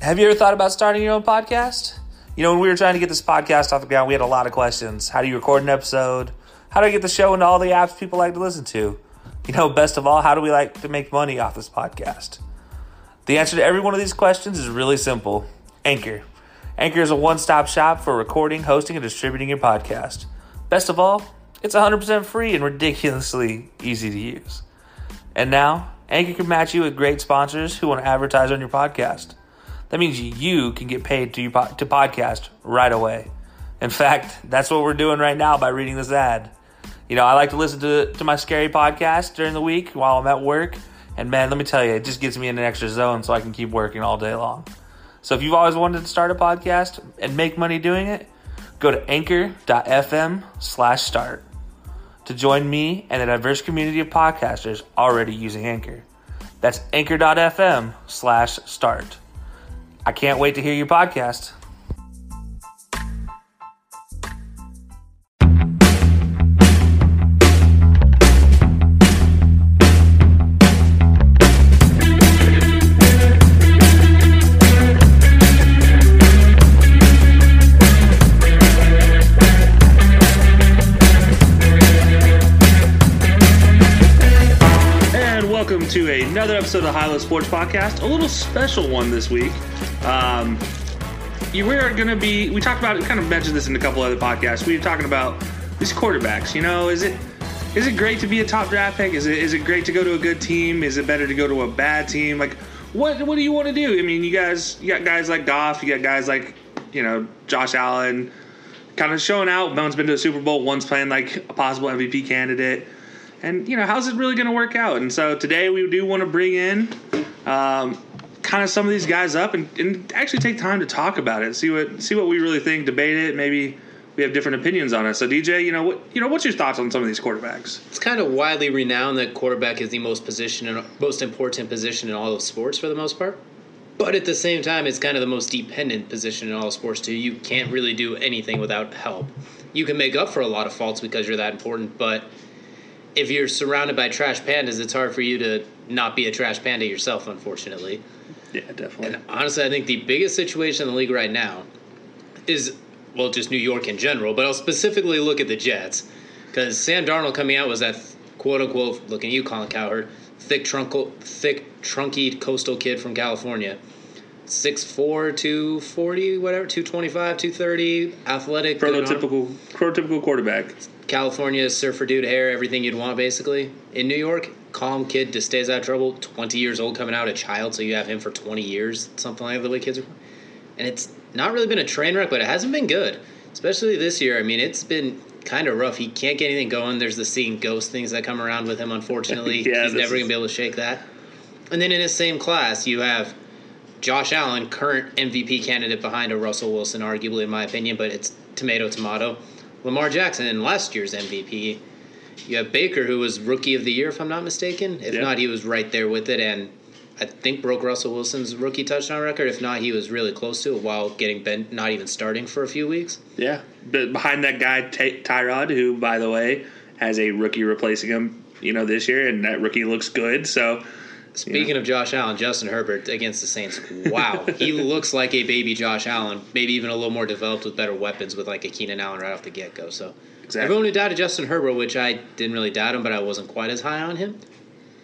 Have you ever thought about starting your own podcast? You know, when we were trying to get this podcast off the ground, we had a lot of questions. How do you record an episode? How do I get the show into all the apps people like to listen to? You know, best of all, how do we like to make money off this podcast? The answer to every one of these questions is really simple Anchor. Anchor is a one stop shop for recording, hosting, and distributing your podcast. Best of all, it's 100% free and ridiculously easy to use. And now, Anchor can match you with great sponsors who want to advertise on your podcast. That means you can get paid to, to podcast right away. In fact, that's what we're doing right now by reading this ad. You know, I like to listen to, to my scary podcast during the week while I'm at work. And man, let me tell you, it just gets me in an extra zone so I can keep working all day long. So if you've always wanted to start a podcast and make money doing it, go to anchor.fm slash start to join me and a diverse community of podcasters already using Anchor. That's anchor.fm slash start. I can't wait to hear your podcast. Episode of the Low Sports Podcast. A little special one this week. Um, you- we're going to be, we talked about, kind of mentioned this in a couple other podcasts. We were talking about these quarterbacks. You know, is it is it great to be a top draft pick? Is it is it great to go to a good team? Is it better to go to a bad team? Like, what what do you want to do? I mean, you guys, you got guys like Goff, you got guys like, you know, Josh Allen, kind of showing out. One's been to a Super Bowl, one's playing like a possible MVP candidate. And, you know, how's it really going to work out? And so today we do want to bring in um, kind of some of these guys up and, and actually take time to talk about it, see what see what we really think, debate it. Maybe we have different opinions on it. So DJ, you know what you know, what's your thoughts on some of these quarterbacks? It's kind of widely renowned that quarterback is the most position and most important position in all of sports for the most part. But at the same time, it's kind of the most dependent position in all sports too. You can't really do anything without help. You can make up for a lot of faults because you're that important, but if you're surrounded by trash pandas, it's hard for you to not be a trash panda yourself, unfortunately. Yeah, definitely. And honestly, I think the biggest situation in the league right now is, well, just New York in general, but I'll specifically look at the Jets. Because Sam Darnold coming out was that quote unquote, looking at you, Colin Cowherd, thick, trunkle, thick, trunky coastal kid from California. 6'4, 240, whatever, 225, 230, athletic. prototypical prototypical quarterback. California, surfer dude hair, everything you'd want basically. In New York, calm kid, just stays out of trouble. Twenty years old, coming out a child, so you have him for twenty years, something like that, the way kids are. And it's not really been a train wreck, but it hasn't been good, especially this year. I mean, it's been kind of rough. He can't get anything going. There's the seeing ghost things that come around with him. Unfortunately, Yeah, he's never is- gonna be able to shake that. And then in his same class, you have Josh Allen, current MVP candidate behind a Russell Wilson, arguably in my opinion, but it's tomato tomato. Lamar Jackson, in last year's MVP, You have Baker, who was rookie of the year, if I'm not mistaken. If Yeah. not, he was right there with it, and I think broke Russell Wilson's rookie touchdown record. If not, he was really close to it while getting bent, not even starting for a few weeks. Yeah, but behind that guy Ty- Tyrod, who by the way has a rookie replacing him, you know, this year, and that rookie looks good. So Speaking of Josh Allen, Justin Herbert against the Saints. Wow, he looks like a baby Josh Allen, maybe even a little more developed with better weapons, with like a Keenan Allen right off the get go. So Exactly. everyone who doubted Justin Herbert, which I didn't really doubt him, but I wasn't quite as high on him.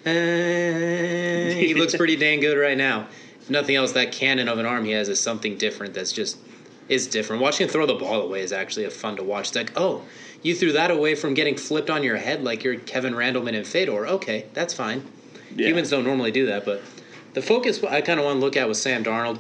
eh, he looks pretty dang good right now. If nothing else, that cannon of an arm he has is something different. That's just is different. Watching him throw the ball away is actually a fun to watch. It's like, oh, you threw that away from getting flipped on your head like you're Kevin Randleman and Fedor. Okay, that's fine. Yeah. Humans don't normally do that, but the focus I kind of want to look at was Sam Darnold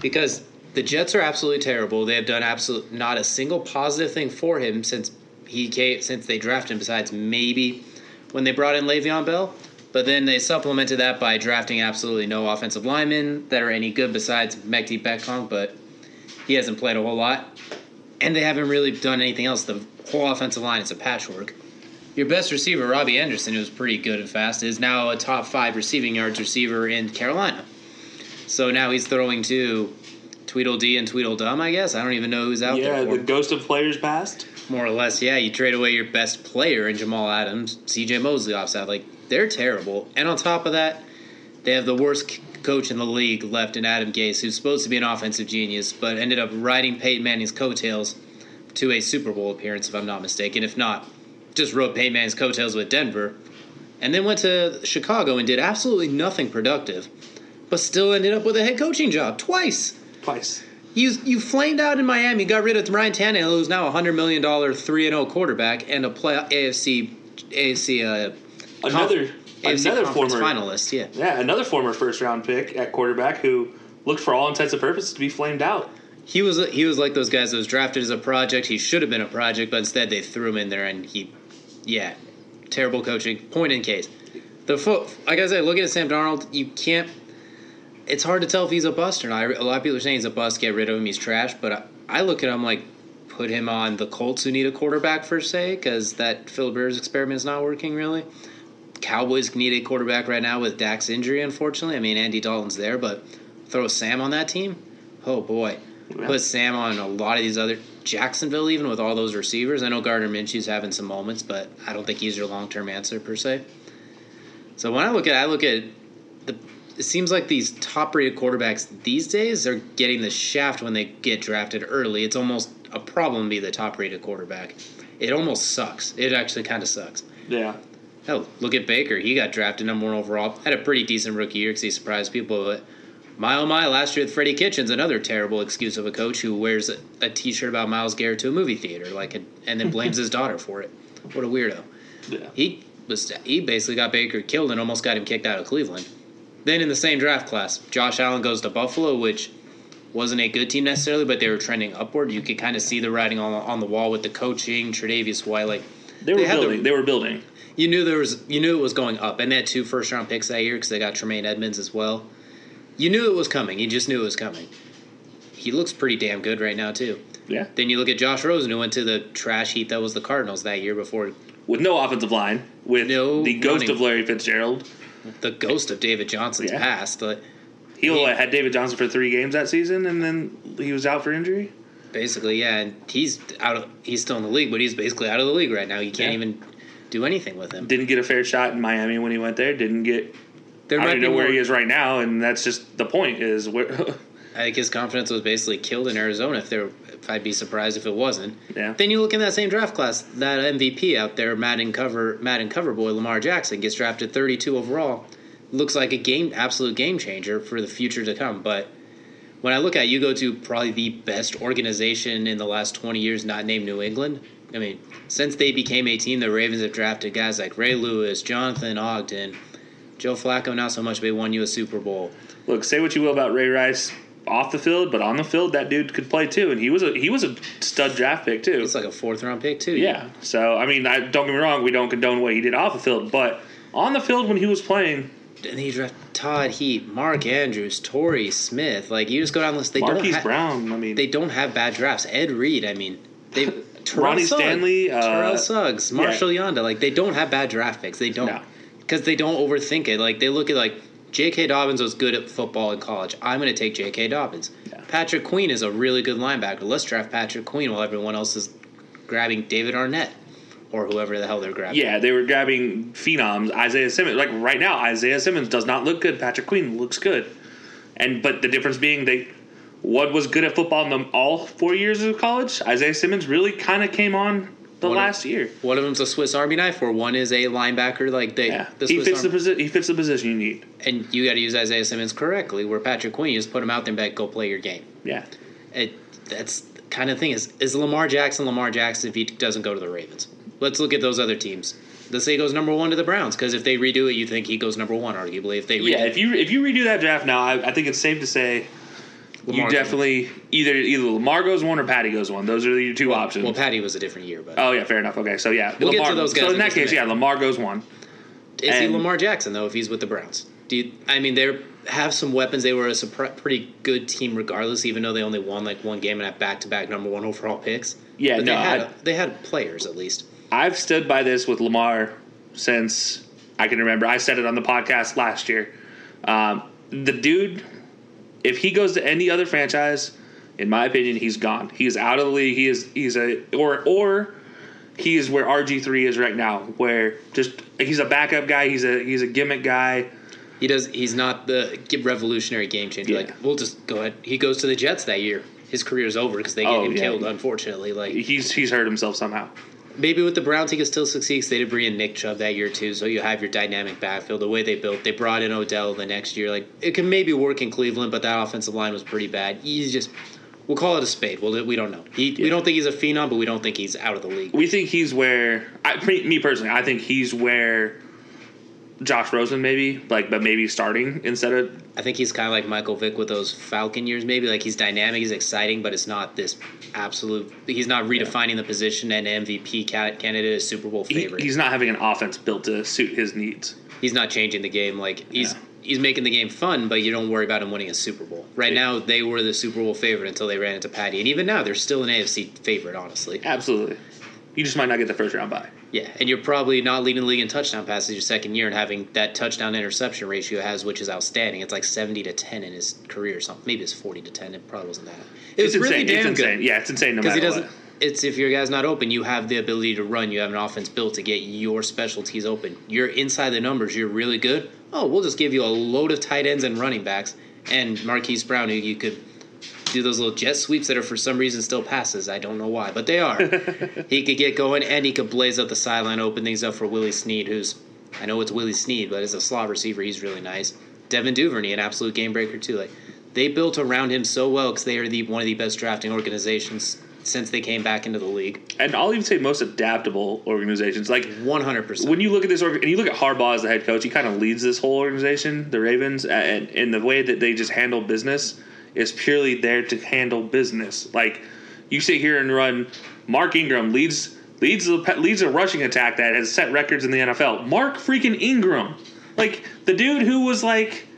because the Jets are absolutely terrible. They have done absolute not a single positive thing for him since he came, since they drafted him. Besides maybe when they brought in Le'Veon Bell, but then they supplemented that by drafting absolutely no offensive linemen that are any good besides Mekhi Becton, but he hasn't played a whole lot, and they haven't really done anything else. The whole offensive line is a patchwork. Your best receiver, Robbie Anderson, who's pretty good and fast, is now a top five receiving yards receiver in Carolina. So now he's throwing to Tweedledee and Tweedledum, I guess. I don't even know who's out yeah, there. Yeah, the ghost of players past. More or less, yeah. You trade away your best player in Jamal Adams, C.J. Mosley offside. Like they're terrible. And on top of that, they have the worst c- coach in the league left in Adam Gase, who's supposed to be an offensive genius, but ended up riding Peyton Manning's coattails to a Super Bowl appearance, if I'm not mistaken. If not, just rode Payman's coattails with Denver, and then went to Chicago and did absolutely nothing productive, but still ended up with a head coaching job twice. Twice. You you flamed out in Miami, got rid of Ryan Tannehill, who's now a hundred million dollar three and zero quarterback and a play AFC AFC uh, Another AFC another former finalist. Yeah, Yeah, another former first round pick at quarterback who looked for all intents and purposes to be flamed out. he was he was like those guys that was drafted as a project. He should have been a project, but instead they threw him in there, and he, yeah, terrible coaching. Point in case. The foot, like I said, looking at Sam Darnold, you can't. It's hard to tell if he's a bust or not. A lot of people are saying he's a bust. Get rid of him. He's trash. But I, I look at him like put him on the Colts who need a quarterback per se because that Phil Rivers experiment is not working really. Cowboys need a quarterback right now with Dak's injury. Unfortunately, I mean Andy Dalton's there, but throw Sam on that team. Oh boy, Yeah. put Sam on a lot of these other Jacksonville even with all those receivers. I know Gardner Minshew's having some moments, but I don't think he's your long term answer per se. So when I look at, I look at the. It seems like these top rated quarterbacks these days are getting the shaft when they get drafted early. It's almost a problem to be the top rated quarterback. It almost sucks. It actually kind of sucks. Yeah. Hell, look at Baker. He got drafted number one overall. Had a pretty decent rookie year because he surprised people. But my oh my, last year with Freddie Kitchens, another terrible excuse of a coach who wears a, a T-shirt about Myles Garrett to a movie theater, like, and then blames his daughter for it. What a weirdo. Yeah. He was he basically got Baker killed and almost got him kicked out of Cleveland. Then in the same draft class, Josh Allen goes to Buffalo, which wasn't a good team necessarily, but they were trending upward. You could kind of see the writing on, on the wall with the coaching, Tre'Davious White, like They were had the- building. they were building. you knew there was you knew it was going up, and they had two first round picks that year because they got Tremaine Edmunds as well. You knew it was coming. You just knew it was coming. He looks pretty damn good right now too. Yeah. Then you look at Josh Rosen, who went to the trash heap that was the Cardinals that year before With no offensive line, with No the ghost running. of Larry Fitzgerald. the ghost of David Johnson's Yeah. past. But He only had David Johnson for three games that season, and then he was out for injury. basically, yeah, and he's out of he's still in the league, but he's basically out of the league right now. You can't Yeah. even do anything with him. Didn't get a fair shot in Miami when he went there. Didn't get. There I might don't be know where he is right now, and that's just the point. Is where. I think his confidence was basically killed in Arizona. If there, if I'd be surprised if it wasn't. Yeah. Then you look in that same draft class, that MVP out there, Madden cover, Madden cover boy Lamar Jackson gets drafted 32 overall. Looks like a game, absolute game changer for the future to come. But when I look at, it, you go to probably the best organization in the last 20 years, not named New England. I mean, since they became a team, the Ravens have drafted guys like Ray Lewis, Jonathan Ogden, Joe Flacco. Not so much, but they won you a Super Bowl. Look, say what you will about Ray Rice off the field, but on the field, that dude could play too, and he was a he was a stud draft pick too. It's like a fourth round pick too. Yeah. So I mean, I, don't get me wrong, we don't condone what he did off the field, but on the field when he was playing, And then you draft Todd Heap, Mark Andrews, Torrey Smith. Like you just go down the list. They don't Marquise have Brown. I mean, they don't have bad drafts. Ed Reed. I mean, they Terrell Ronnie Suggs, Stanley, uh, Terrell Suggs, Marshal Yanda. Like they don't have bad draft picks. They don't No. Because they don't overthink it. Like they look at like J.K. Dobbins was good at football in college. I'm going to take J.K. Dobbins. Patrick Queen is a really good linebacker. Let's draft Patrick Queen while everyone else is grabbing David Arnett or whoever the hell they're grabbing. Yeah, they were grabbing phenoms. Isaiah Simmons, like right now, Isaiah Simmons does not look good. Patrick Queen looks good, and but the difference being they, what was good at football in the, all four years of college, Isaiah Simmons really kind of came on the One of- last year. One of them's a Swiss Army knife, or one is a linebacker. Like they, Yeah, the he fits the Army- posi- he fits the position you need. and you got to use Isaiah Simmons correctly. Where Patrick Queen, you just put him out there and like, go play your game. Yeah, It, that's the kind of thing is is Lamar Jackson Lamar Jackson if he doesn't go to the Ravens. Let's look at those other teams. Let's say he goes number one to the Browns because if they redo it, you think he goes number one. Arguably, if they redo yeah. If you if you redo that draft now, I, I think it's safe to say Lamar you definitely either either Lamar goes one or Patty goes one. Those are your two options. Well, Patty was a different year, but oh yeah, fair enough. Okay, so yeah, We'll get to those guys So in in that just a case, yeah. Lamar goes one. is he and- Lamar Jackson though? If he's with the Browns, do you, I mean they have some weapons? They were a surpri- pretty good team regardless, even though they only won like one game and had back to back number one overall picks. Yeah, but no, they had I- they had players at least. I've stood by this with Lamar since I can remember. I said it on the podcast last year. Um, the dude, if he goes to any other franchise, in my opinion, he's gone. He's out of the league. He is he's a or or he is where RG three is right now, where just he's a backup guy. He's a he's a gimmick guy. He does. He's not the revolutionary game changer. Yeah. Like we'll just go ahead. He goes to the Jets that year. His career's over because they get Oh, him yeah. killed. Unfortunately, like He's he's hurt himself somehow. Maybe with the Browns he could still succeed. 'cause They did bring in Nick Chubb that year too, so you have your dynamic backfield. The way they built, they brought in Odell the next year. Like it can maybe work in Cleveland, but that offensive line was pretty bad. He's just. We'll call it a spade. Well, we don't know. He, We don't think he's a phenom, but we don't think he's out of the league. We think he's where I, me personally. I think he's where Josh Rosen maybe like, but maybe starting instead of I think he's kind of like Michael Vick with those Falcon years. Maybe like he's dynamic, he's exciting, but it's not this absolute. He's not redefining the position and MVP candidate, Super Bowl he- favorite. he's not having an offense built to suit his needs. he's not changing the game. Like he's Yeah. he's making the game fun, but you don't worry about him winning a Super Bowl. Right Yeah. now, they were the Super Bowl favorite until they ran into Patty, and even now, they're still an AFC favorite. Honestly, Absolutely. You just might not get the first round bye. yeah, and you're probably not leading the league in touchdown passes your second year, and having that touchdown interception ratio has, which is outstanding. It's like seventy to ten in his career, or something. Maybe it's forty to ten. It probably wasn't that. It was It's really insane. damn it's good. insane. Yeah, it's insane no Because matter he doesn't. what. It's if your guy's not open, you have the ability to run. You have an offense built to get your specialties open. You're inside the numbers. You're really good. Oh, we'll just give you a load of tight ends and running backs, and Marquise Brown, who you could do those little jet sweeps that are for some reason still passes. I don't know why, but they are. he could get going, and he could blaze up the sideline, open things up for Willie Snead, who's I know it's Willie Snead, but as a slot receiver, he's really nice. Devin Duvernay, an absolute game breaker too. Like they built around him so well because they are the one of the best drafting organizations since they came back into the league. And I'll even say most adaptable organizations. Like One hundred percent. when you look at this org- and you look at Harbaugh as the head coach, he kind of leads this whole organization, the Ravens, and in the way that they just handle business is purely there to handle business. Like you sit here and run, Mark Ingram leads leads the leads a rushing attack that has set records in the NFL. Mark freaking Ingram, like the dude who was like.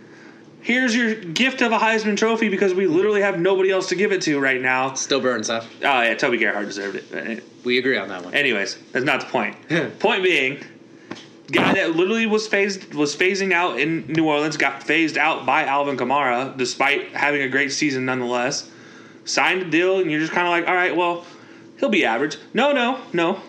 Here's your gift of a Heisman Trophy because we literally have nobody else to give it to right now. Still burns, huh? Oh yeah, Toby Gerhart deserved it. We agree on that one. Anyways, that's not the point. point being, guy that literally was phased was phasing out in New Orleans got phased out by Alvin Kamara, despite having a great season nonetheless. Signed a deal, and you're just kind of like, all right, well, he'll be average. No, no, no.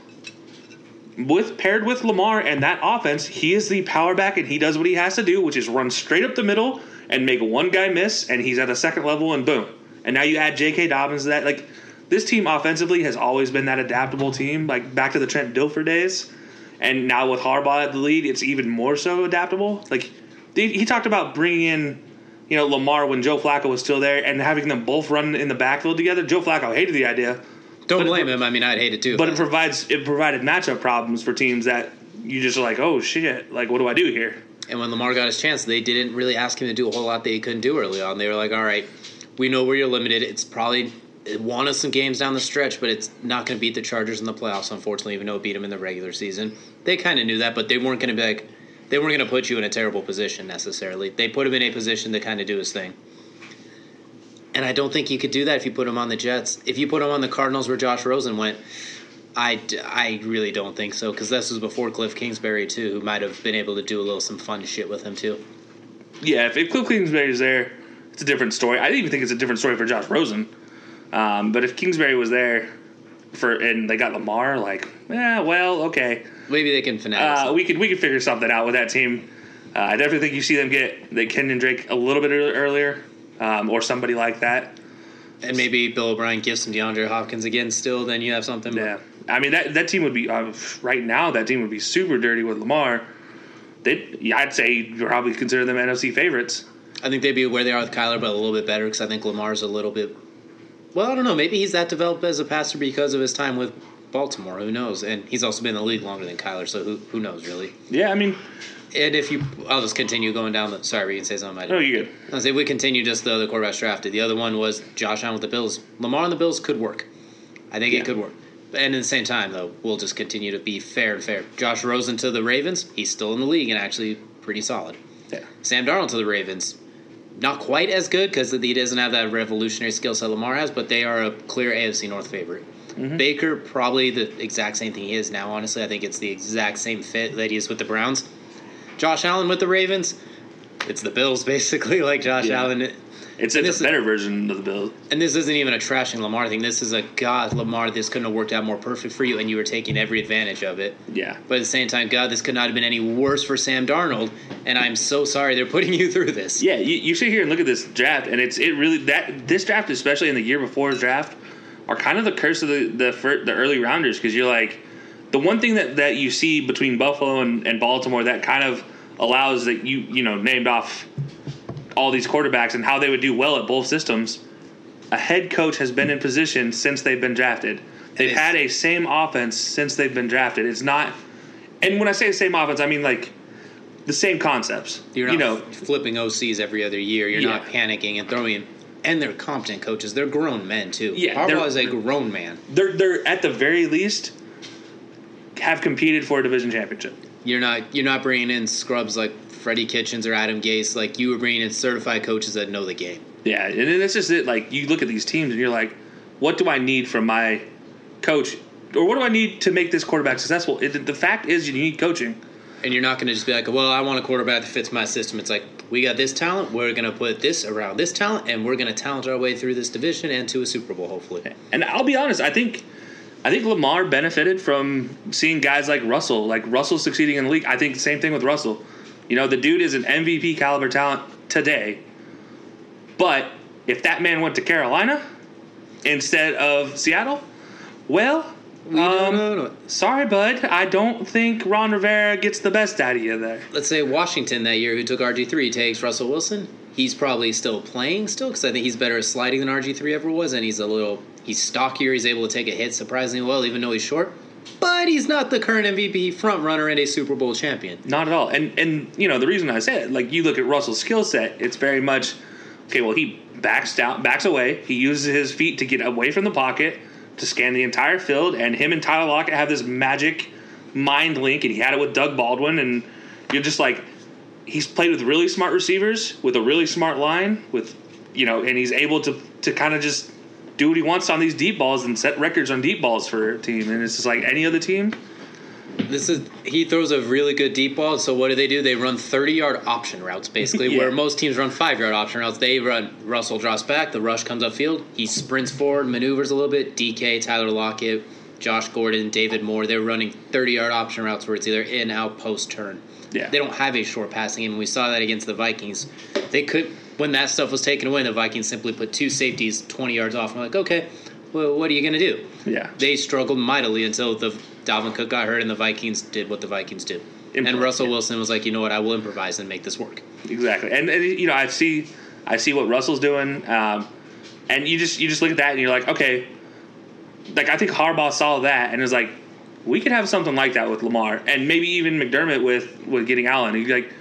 With paired with Lamar and that offense, he is the power back, and he does what he has to do, which is run straight up the middle and make one guy miss, and he's at the second level, and boom. And now you add J.K. Dobbins to that. Like this team offensively has always been that adaptable team, like back to the Trent Dilfer days. And now with Harbaugh at the lead, it's even more so adaptable. Like he talked about bringing in, you know, Lamar when Joe Flacco was still there and having them both run in the backfield together. Joe Flacco hated the idea, Don't but it- blame him. I mean, I'd hate it too. but it provides it provided matchup problems for teams that you just are like, oh shit, like what do I do here? And when Lamar got his chance, they didn't really ask him to do a whole lot that he couldn't do early on. They were like, all right, we know where you're limited. It's probably won us some games down the stretch, but it's not going to beat the Chargers in the playoffs, unfortunately, even though it beat them in the regular season. They kind of knew that, but they weren't going to be like, they weren't going to put you in a terrible position necessarily. They put him in a position to kind of do his thing. And I don't think you could do that if you put him on the Jets. If you put him on the Cardinals where Josh Rosen went, I, I really don't think so because this was before Cliff Kingsbury too, who might have been able to do a little some fun shit with him too. Yeah, if, if Cliff Kingsbury's there, it's a different story. I even think it's a different story for Josh Rosen. Um, but if Kingsbury was there for and they got Lamar, like, yeah, well, okay, Maybe they can finagle. uh, we could we could figure something out with that team. Uh, I definitely think you see them get the Kenyon Drake a little bit earlier, um, or somebody like that. and maybe Bill O'Brien gives some DeAndre Hopkins again. Still, then you have something. Yeah, I mean that that team would be uh, right now. That team would be super dirty with Lamar. They, I'd say probably consider them NFC favorites. I think they'd be where they are with Kyler, but a little bit better because I think Lamar's a little bit. Well, I don't know. Maybe he's that developed as a passer because of his time with Baltimore. Who knows? And he's also been in the league longer than Kyler, so who who knows really? Yeah, I mean, And if you, I'll just continue going down the. Sorry, you can say something. I no, you're good. I say we continue just the other quarterbacks drafted. The other one was Josh Allen with the Bills. Lamar on the Bills could work. I think Yeah. it could work. And at the same time, though, we'll just continue to be fair and fair. Josh Rosen to the Ravens, he's still in the league and actually pretty solid. Yeah. Sam Darnold to the Ravens, not quite as good because he doesn't have that revolutionary skill set Lamar has, but they are a clear AFC North favorite. Mm-hmm. Baker, probably the exact same thing he is now, honestly. I think it's the exact same fit that he is with the Browns. Josh Allen with the Ravens, it's the Bills, basically, like Josh Yeah. Allen. It's, a better version of the Bills. And this isn't even a trashing Lamar thing. This is a God, Lamar, this couldn't have worked out more perfect for you, and you were taking every advantage of it. Yeah. But at the same time, God, this could not have been any worse for Sam Darnold, and I'm so sorry they're putting you through this. Yeah, you, you sit here and look at this draft, and it's it really that this draft, especially in the year before his draft, are kind of the curse of the the, fir- the early rounders because you're like the one thing that, that you see between Buffalo and, and Baltimore that kind of allows that you you know named off all these quarterbacks and how they would do well at both systems. A head coach has been in position since they've been drafted. They've had a same offense since they've been drafted. It's not, and when I say the same offense, I mean like the same concepts. You're not you know, flipping OCs every other year. You're not panicking and throwing. And they're competent coaches. They're grown men too. Yeah, they're- Harbaugh is a grown man. they're they're at the very least have competed for a division championship. You're not you're not bringing in scrubs like Freddie Kitchens or Adam Gase. Like you were bringing in certified coaches that know the game. Yeah, and then that's just it. Like you look at these teams and you're like, what do I need from my coach, or what do I need to make this quarterback successful? It, the fact is, you need coaching. And you're not going to just be like, well, I want a quarterback that fits my system. It's like, we got this talent. We're going to put this around this talent, and we're going to talent our way through this division and to a Super Bowl, hopefully. And I'll be honest, I think. I think Lamar benefited from seeing guys like Russell, like Russell succeeding in the league. I think same thing with Russell. You know, the dude is an MVP caliber talent today. But if that man went to Carolina instead of Seattle, well, um, no, no. sorry, bud. I don't think Ron Rivera gets the best out of you there. Let's say Washington that year, who took RG3, takes Russell Wilson. He's probably still playing still because I think he's better at sliding than RG3 ever was, and he's a little he's stockier. He's able to take a hit surprisingly well, even though he's short. But he's not the current MVP front runner and a Super Bowl champion. Not at all. And and you know the reason I say it, like you look at Russell's skill set, it's very much okay. Well, he backs down, backs away. He uses his feet to get away from the pocket to scan the entire field. And him and Tyler Lockett have this magic mind link, and he had it with Doug Baldwin. And you're just like, he's played with really smart receivers, with a really smart line, with you know, and he's able to to kind of just do what he wants on these deep balls and set records on deep balls for a team. And it's just like any other team. This is he throws a really good deep ball. So what do they do? They run thirty yard option routes, basically, Yeah. where most teams run five yard option routes. They run Russell drops back, the rush comes upfield, he sprints forward, maneuvers a little bit. DK, Tyler Lockett, Josh Gordon, David Moore, they're running thirty yard option routes where it's either in, out, post, turn. Yeah. They don't have a short passing game. We saw that against the Vikings. They could when that stuff was taken away, the Vikings simply put two safeties twenty yards off. And we're like, okay, well, what are you gonna do? Yeah. they struggled mightily until the Dalvin Cook got hurt and the Vikings did what the Vikings do. and Russell yeah. Wilson was like, you know what, I will improvise and make this work. Exactly, and, and you know I see I see what Russell's doing, um, and you just you just look at that and you're like, okay, like I think Harbaugh saw that and is like, we could have something like that with Lamar, and maybe even McDermott with with getting Allen. He's like,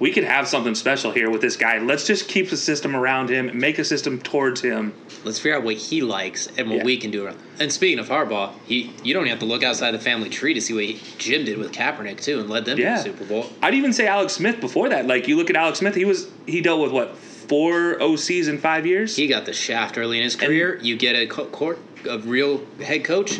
we could have something special here with this guy. Let's just keep the system around him, make a system towards him. Let's figure out what he likes and what Yeah. we can do around. And speaking of Harbaugh, he you don't have to look outside the family tree to see what he, Jim did with Kaepernick too, and led them Yeah. to the Super Bowl. I'd even say Alex Smith before that. Like you look at Alex Smith, he was he dealt with what four OCs in five years. He got the shaft early in his career. you get a co- court, a real head coach,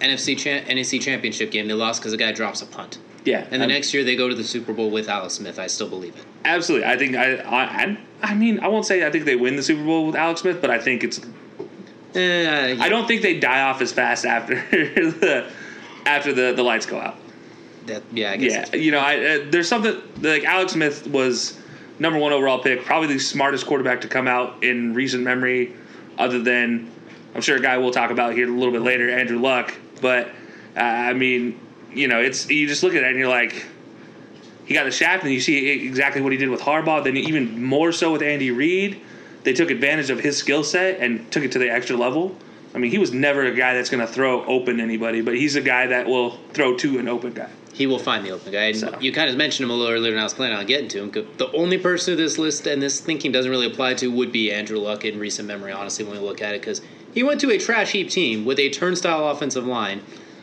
NFC cha- NFC Championship game. They lost because the guy drops a punt. Yeah, And the um, next year they go to the Super Bowl with Alex Smith. I still believe it. absolutely. I think I, I I mean I won't say I think they win the Super Bowl with Alex Smith, but I think it's Eh, I don't think they die off as fast after the after the the lights go out. that, yeah, I guess. Yeah, you know, I, uh, there's something like Alex Smith was number one overall pick, probably the smartest quarterback to come out in recent memory, other than I'm sure a guy we'll talk about here a little bit later, Andrew Luck. But uh, I mean, you know, it's you just look at it and you're like, he got the shaft, and you see exactly what he did with Harbaugh. Then even more so with Andy Reid, they took advantage of his skill set and took it to the extra level. I mean, he was never a guy that's going to throw open anybody, but he's a guy that will throw to an open guy. He will find the open guy. So. You kind of mentioned him a little earlier, and I was planning on getting to him. The only person this list and this thinking doesn't really apply to would be Andrew Luck in recent memory, honestly, when we look at it, because he went to a trash heap team with a turnstile offensive line,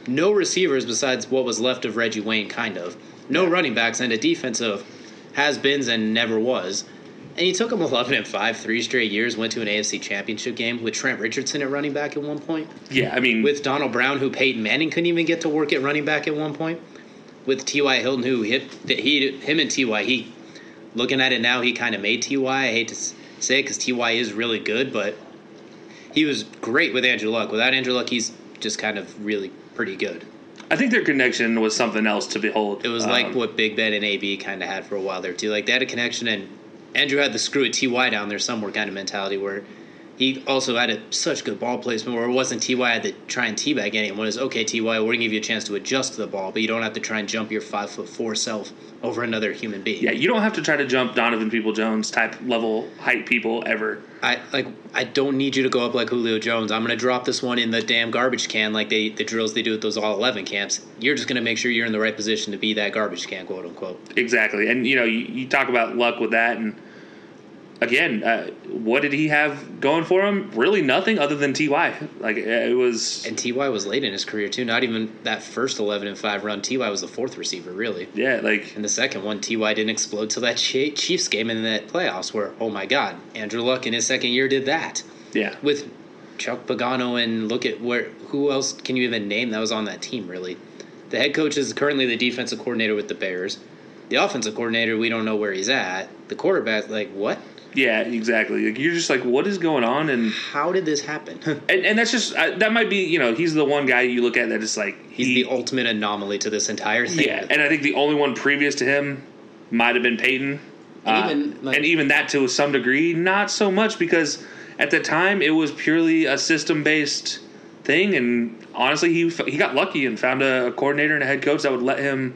no receivers besides what was left of Reggie Wayne, kind of, no running backs, and a defense of has beens and never was. And he took him 11 and 5, three straight years, went to an AFC championship game with Trent Richardson at running back at one point Yeah, I mean, with Donald Brown, who Peyton Manning couldn't even get to work at running back at one point, with T.Y. Hilton, who hit he him and T.Y. He looking at it now, he kind of made T.Y. I hate to say it because T.Y. is really good, but he was great with Andrew Luck. Without Andrew Luck, he's just kind of really pretty good. I think their connection was something else to behold. It was Um, like what Big Ben and AB kind of had for a while there too. Like they had a connection, and Andrew had the screw at Ty down there somewhere kind of mentality where he also had a, such good ball placement where it wasn't Ty had to try and teabag anyone. It was okay, Ty, we're gonna give you a chance to adjust to the ball, but you don't have to try and jump your five foot four self over another human being. yeah, you don't have to try to jump Donovan People Jones type level height people ever. I like. I don't need you to go up like Julio Jones. I'm gonna drop this one in the damn garbage can, like they the drills they do at those all eleven camps. You're just gonna make sure you're in the right position to be that garbage can, quote unquote. Exactly, and you know, you, you talk about luck with that, and again, uh, what did he have going for him? Really, nothing other than Ty. Like it was, And Ty was late in his career too. Not even that first eleven and five run. Ty was the fourth receiver, really. yeah, like And the second one, Ty didn't explode till that Chiefs game in that playoffs, where oh my God, Andrew Luck in his second year did that yeah, with Chuck Pagano and look at where who else can you even name that was on that team really? The head coach is currently the defensive coordinator with the Bears. The offensive coordinator, we don't know where he's at. The quarterback, like what? Yeah, exactly. Like you're just like, what is going on? And How did this happen? and, and that's just uh, that might be you know he's the one guy you look at that is like He's he- the ultimate anomaly to this entire thing. Yeah, and I think the only one previous to him might have been Peyton. And Uh, even, like- and even that to some degree, not so much because at the time it was purely a system based thing, and honestly, he he got lucky and found a, a coordinator and a head coach that would let him.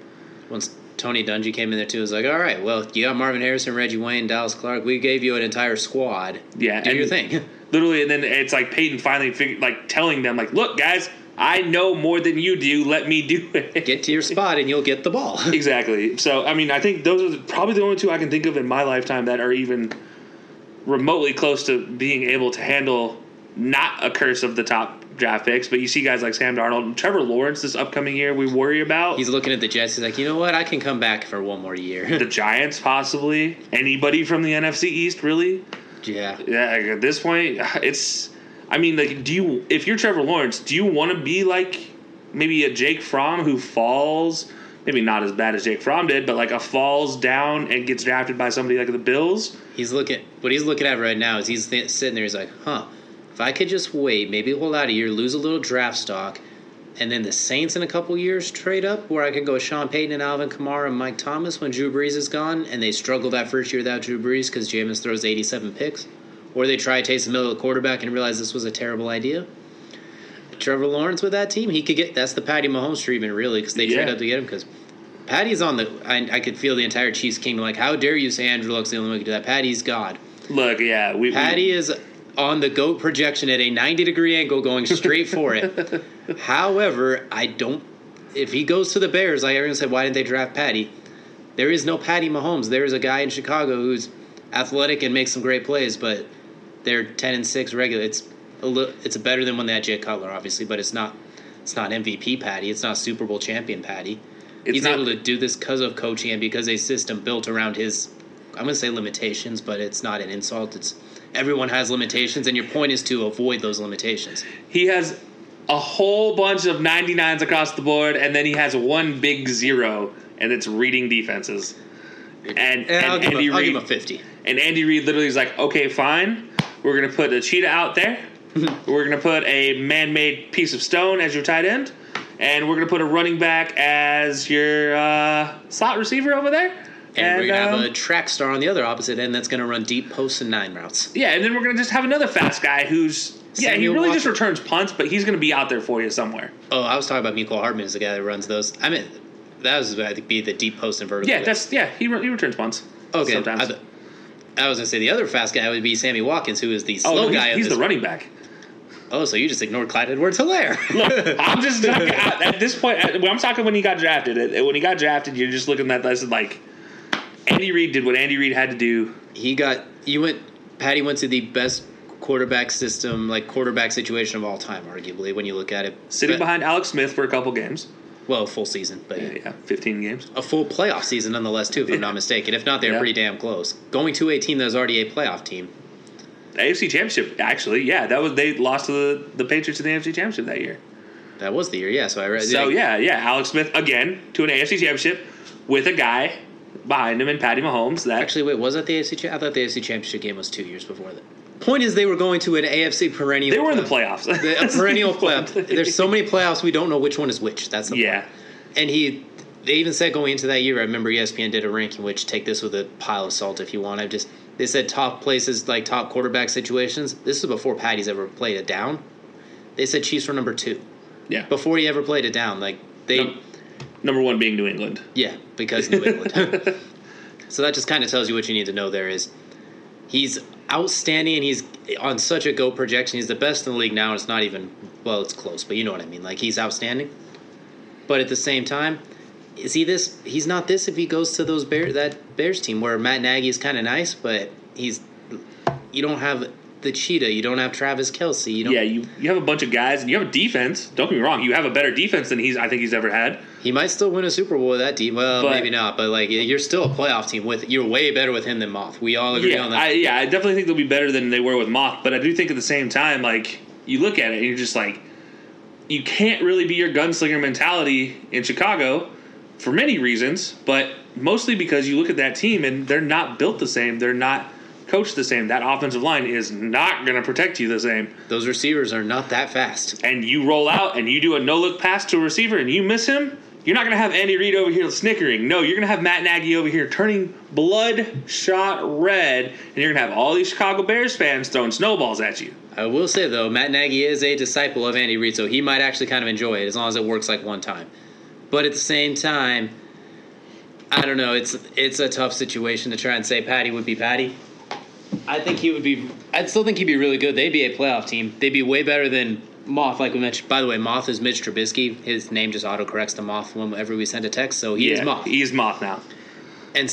once Tony Dungy came in there too, was like, all right, well, you got Marvin Harrison, Reggie Wayne, Dallas Clark. We gave you an entire squad. Yeah, do and- your thing. Literally, and then it's like Peyton finally figured, like telling them, like, look, guys, I know more than you do. Let me do it. Get to your spot and you'll get the ball. Exactly. So, I mean, I think those are probably the only two I can think of in my lifetime that are even remotely close to being able to handle not a curse of the top draft picks. But you see guys like Sam Darnold and Trevor Lawrence this upcoming year, we worry about. He's looking at the Jets. He's like, you know what? I can come back for one more year. the Giants, possibly. Anybody from the NFC East, really? yeah. Yeah, like, at this point, it's. I mean, like, do you, if you're Trevor Lawrence, do you want to be like maybe a Jake Fromm who falls, maybe not as bad as Jake Fromm did, but like a falls down and gets drafted by somebody like the Bills? He's looking. What he's looking at right now is he's th- sitting there. He's like, huh? If I could just wait, maybe hold out a year, lose a little draft stock, and then the Saints in a couple years trade up, where I can go Sean Payton and Alvin Kamara and Mike Thomas when Drew Brees is gone, and they struggle that first year without Drew Brees because Jameis throws 87 picks, or they try Taysom Hill at quarterback and realize this was a terrible idea. Trevor Lawrence with that team, he could get that's the Patty Mahomes treatment really because they trade up to get him because Patty's on the. I, I could feel the entire Chiefs kingdom like, how dare you say Andrew Luck's the only one who can do that? Patty's God. Look, yeah, we. we- Patty is on the goat projection at a 90 degree angle going straight for it. However, I don't. If he goes to the Bears, like everyone said, why didn't they draft Patty? There is no Patty Mahomes. There is a guy in Chicago who's athletic and makes some great plays, but they're 10 and 6 regular. It's a little, it's better than when they had Jay Cutler, obviously, but it's not it's not MVP Patty. It's not Super Bowl champion Patty. It's He's not- able to do this because of coaching and because a system built around his I'm going to say limitations, but it's not an insult. It's everyone has limitations, and your point is to avoid those limitations. he has a whole bunch of 99s across the board, and then he has one big zero, and it's reading defenses. And, And and Andy him, I'll give Reid him a 50. and Andy Reid literally is like, okay, fine. We're going to put a cheetah out there. we're going to put a man made piece of stone as your tight end. And we're going to put a running back as your uh, slot receiver over there. And, we're going to um, have a track star on the other opposite end that's going to run deep posts and nine routes. yeah, and then we're going to just have another fast guy who's. Yeah, he Samuel really just returns punts, but he's going to be out there for you somewhere. Oh, I was talking about Mecole Hardman is the guy that runs those. I mean, that was I think be the deep post and vertical. Yeah, that's yeah. He, re- he returns punts. okay. sometimes. I, th- I was going to say the other fast guy would be Sammy Watkins, who is the oh, slow no, guy. he's, of he's the running back. Oh, so you just ignored Clyde Edwards Helaire. Look, I'm just talking, at, at this point. At, I'm talking when he got drafted. When he got drafted, you're just looking at this and like Andy Reid did what Andy Reid had to do. he got you went Patty went to the best quarterback system, like quarterback situation of all time, arguably, when you look at it. Sitting But- behind Alex Smith for a couple games. well, full season, but Yeah, 15 games. a full playoff season nonetheless too, if I'm not mistaken. If not, they're Yeah. pretty damn close. Going to a team that was already a playoff team. AFC Championship, actually, yeah, that was they lost to the, the Patriots in the AFC Championship that year. That was the year, yeah. So I read. So yeah, yeah, Alex Smith again to an AFC Championship with a guy behind him and Patty Mahomes. That Actually, wait, was that the AFC? Cha- I thought the AFC Championship game was two years before that. Point is, they were going to an AFC perennial. they were in the playoff. playoffs. The- a perennial playoff. There's so many playoffs we don't know which one is which. That's the yeah, And he, they even said going into that year. I remember ESPN did a ranking, which take this with a pile of salt if you want. I just they said top places like top quarterback situations. This is before Patty's ever played it down. They said Chiefs were number two yeah. before he ever played it down. Like they, Num- Number one being New England. yeah, because New England. so that just kind of tells you what you need to know. There is he's outstanding and he's on such a go projection. He's the best in the league now. And It's not even well, it's close, but you know what I mean. Like he's outstanding. But at the same time, is he this? He's not this if he goes to those Bear that Bears team where Matt Nagy is kind of nice, but he's you don't have the cheetah, you don't have Travis Kelce, you don't. Yeah, you, you have a bunch of guys and you have a defense. Don't get me wrong, you have a better defense than he's I think he's ever had. He might still win a Super Bowl with that team. Well, But- maybe not, but like you're still a playoff team with. You're way better with him than Moth. We all agree Yeah, on that. I, yeah, I definitely think they'll be better than they were with Moth, but I do think at the same time, like you look at it and you're just like, you can't really be your gunslinger mentality in Chicago for many reasons, but mostly because you look at that team and they're not built the same. They're not coached the same. That offensive line is not going to protect you the same. Those receivers are not that fast. And you roll out and you do a no look pass to a receiver and you miss him. You're not going to have Andy Reid over here snickering. No, you're going to have Matt Nagy over here turning bloodshot red, and you're going to have all these Chicago Bears fans throwing snowballs at you. I will say though, Matt Nagy is a disciple of Andy Reid, so he might actually kind of enjoy it as long as it works like one time. But at the same time, I don't know. It's it's a tough situation to try and say Patty would be Patty. I think he would be. I'd still think he'd be really good. They'd be a playoff team. They'd be way better than Moth, like we mentioned. By the way, Moth is Mitch Trubisky. His name just autocorrects to Moth whenever we send a text, so he is Moth. He's Moth now. and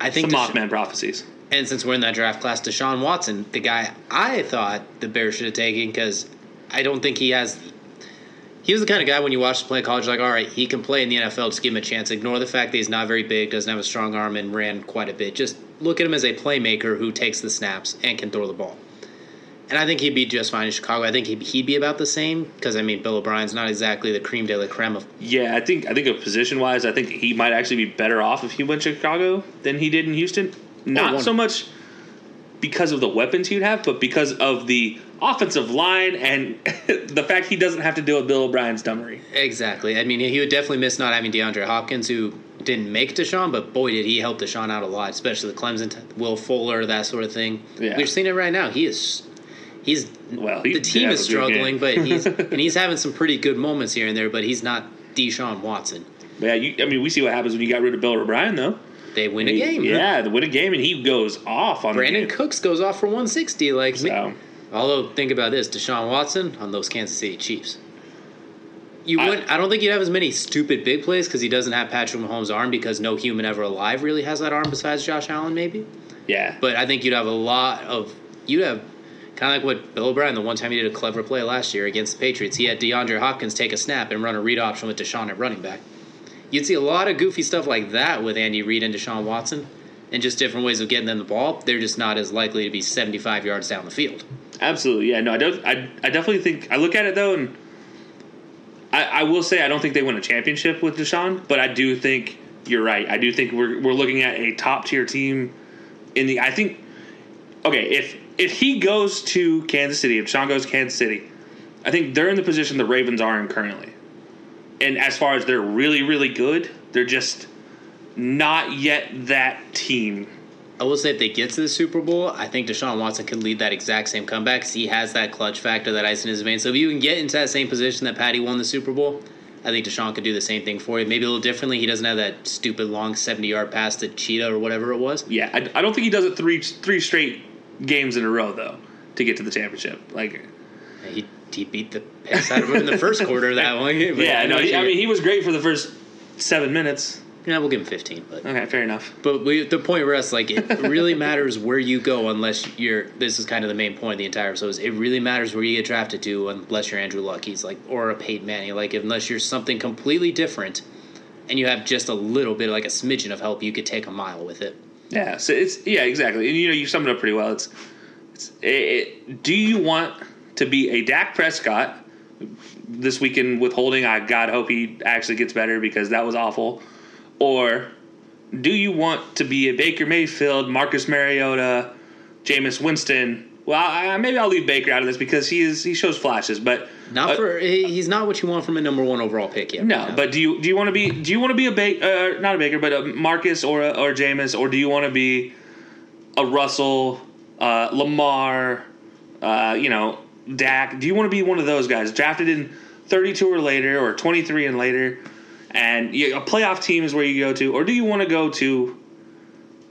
I The think Desha- Mothman prophecies. and since we're in that draft class, Deshaun Watson, the guy I thought the Bears should have taken because I don't think he has. He was the kind of guy when you watch him play in college, like, all right, he can play in the NFL. Just give him a chance. Ignore the fact that he's not very big, doesn't have a strong arm, and ran quite a bit. Just look at him as a playmaker who takes the snaps and can throw the ball. And I think he'd be just fine in Chicago. I think he'd, he'd be about the same because I mean, Bill O'Brien's not exactly the cream de la creme of. Yeah, I think I think of position wise, I think he might actually be better off if he went to Chicago than he did in Houston. Oh, not one- so much because of the weapons he'd have, but because of the offensive line and the fact he doesn't have to deal with Bill O'Brien's dummery. Exactly. I mean, he would definitely miss not having DeAndre Hopkins, who didn't make Deshaun, but boy, did he help Deshaun out a lot, especially the Clemson, Will Fuller, that sort of thing. Yeah. We're seeing it right now. He is, he's, Well, he the team is struggling, but he's, and he's having some pretty good moments here and there, but he's not Deshaun Watson. But yeah, you, I mean, we see what happens when you got rid of Bill O'Brien, though. They win a game. Yeah, they win a game, and he goes off on Brandon. Cooks goes off for 160. Like, So, although think about this, Deshaun Watson on those Kansas City Chiefs. You I- wouldn't. I don't think you'd have as many stupid big plays because he doesn't have Patrick Mahomes' arm because no human ever alive really has that arm besides Josh Allen, maybe. yeah. But I think you'd have a lot of. You'd have kind of like what Bill O'Brien, the one time he did a clever play last year against the Patriots, he had DeAndre Hopkins take a snap and run a read option with Deshaun at running back. You'd see a lot of goofy stuff like that with Andy Reid and Deshaun Watson, and just different ways of getting them the ball. They're just not as likely to be 75 yards down the field. Absolutely, yeah. No, I don't. I, I definitely think I look at it though, and I, I will say I don't think they win a championship with Deshaun, but I do think you're right. I do think we're we're looking at a top tier team in the. I think okay if if he goes to Kansas City, if Deshaun goes to Kansas City, I think they're in the position the Ravens are in currently. And as far as they're really really good, they're just not yet that team. I will say if they get to the Super Bowl, I think Deshaun Watson could lead that exact same comeback. 'cause he has that clutch factor, that ice in his veins. So if you can get into that same position that Patty won the Super Bowl, I think Deshaun could do the same thing for you. Maybe a little differently. He doesn't have that stupid long seventy yard pass to Cheetah or whatever it was. Yeah, I, I don't think he does it three three straight games in a row though to get to the championship. Like He he beat the piss out of him in the first quarter of that one. Yeah, no, he, I mean he was great for the first seven minutes. yeah, we'll give him fifteen, but. Okay, fair enough. But we, the point rests like it really matters where you go unless you're. This is kind of the main point of the entire episode. Is it really matters where you get drafted to unless you're Andrew Luck. He's like or a Peyton Manning. Like unless you're something completely different, and you have just a little bit like a smidgen of help, you could take a mile with it. Yeah, so it's yeah exactly, and you know you summed it up pretty well. It's, it's it, it, do you want to be a Dak Prescott this weekend withholding? I God hope he actually gets better because that was awful. Or do you want to be a Baker Mayfield, Marcus Mariota, Jameis Winston? Well, I, maybe I'll leave Baker out of this because he is he shows flashes, but Not uh, for he- he's not what you want from a number one overall pick yet. no, but do you do you want to be do you want to be a Baker uh, not a Baker but a Marcus or a, or Jameis or do you want to be a Russell, uh, Lamar, uh, you know Dak? Do you want to be one of those guys drafted in 32 or later or 23 and later, and you, a playoff team is where you go to, or do you want to go to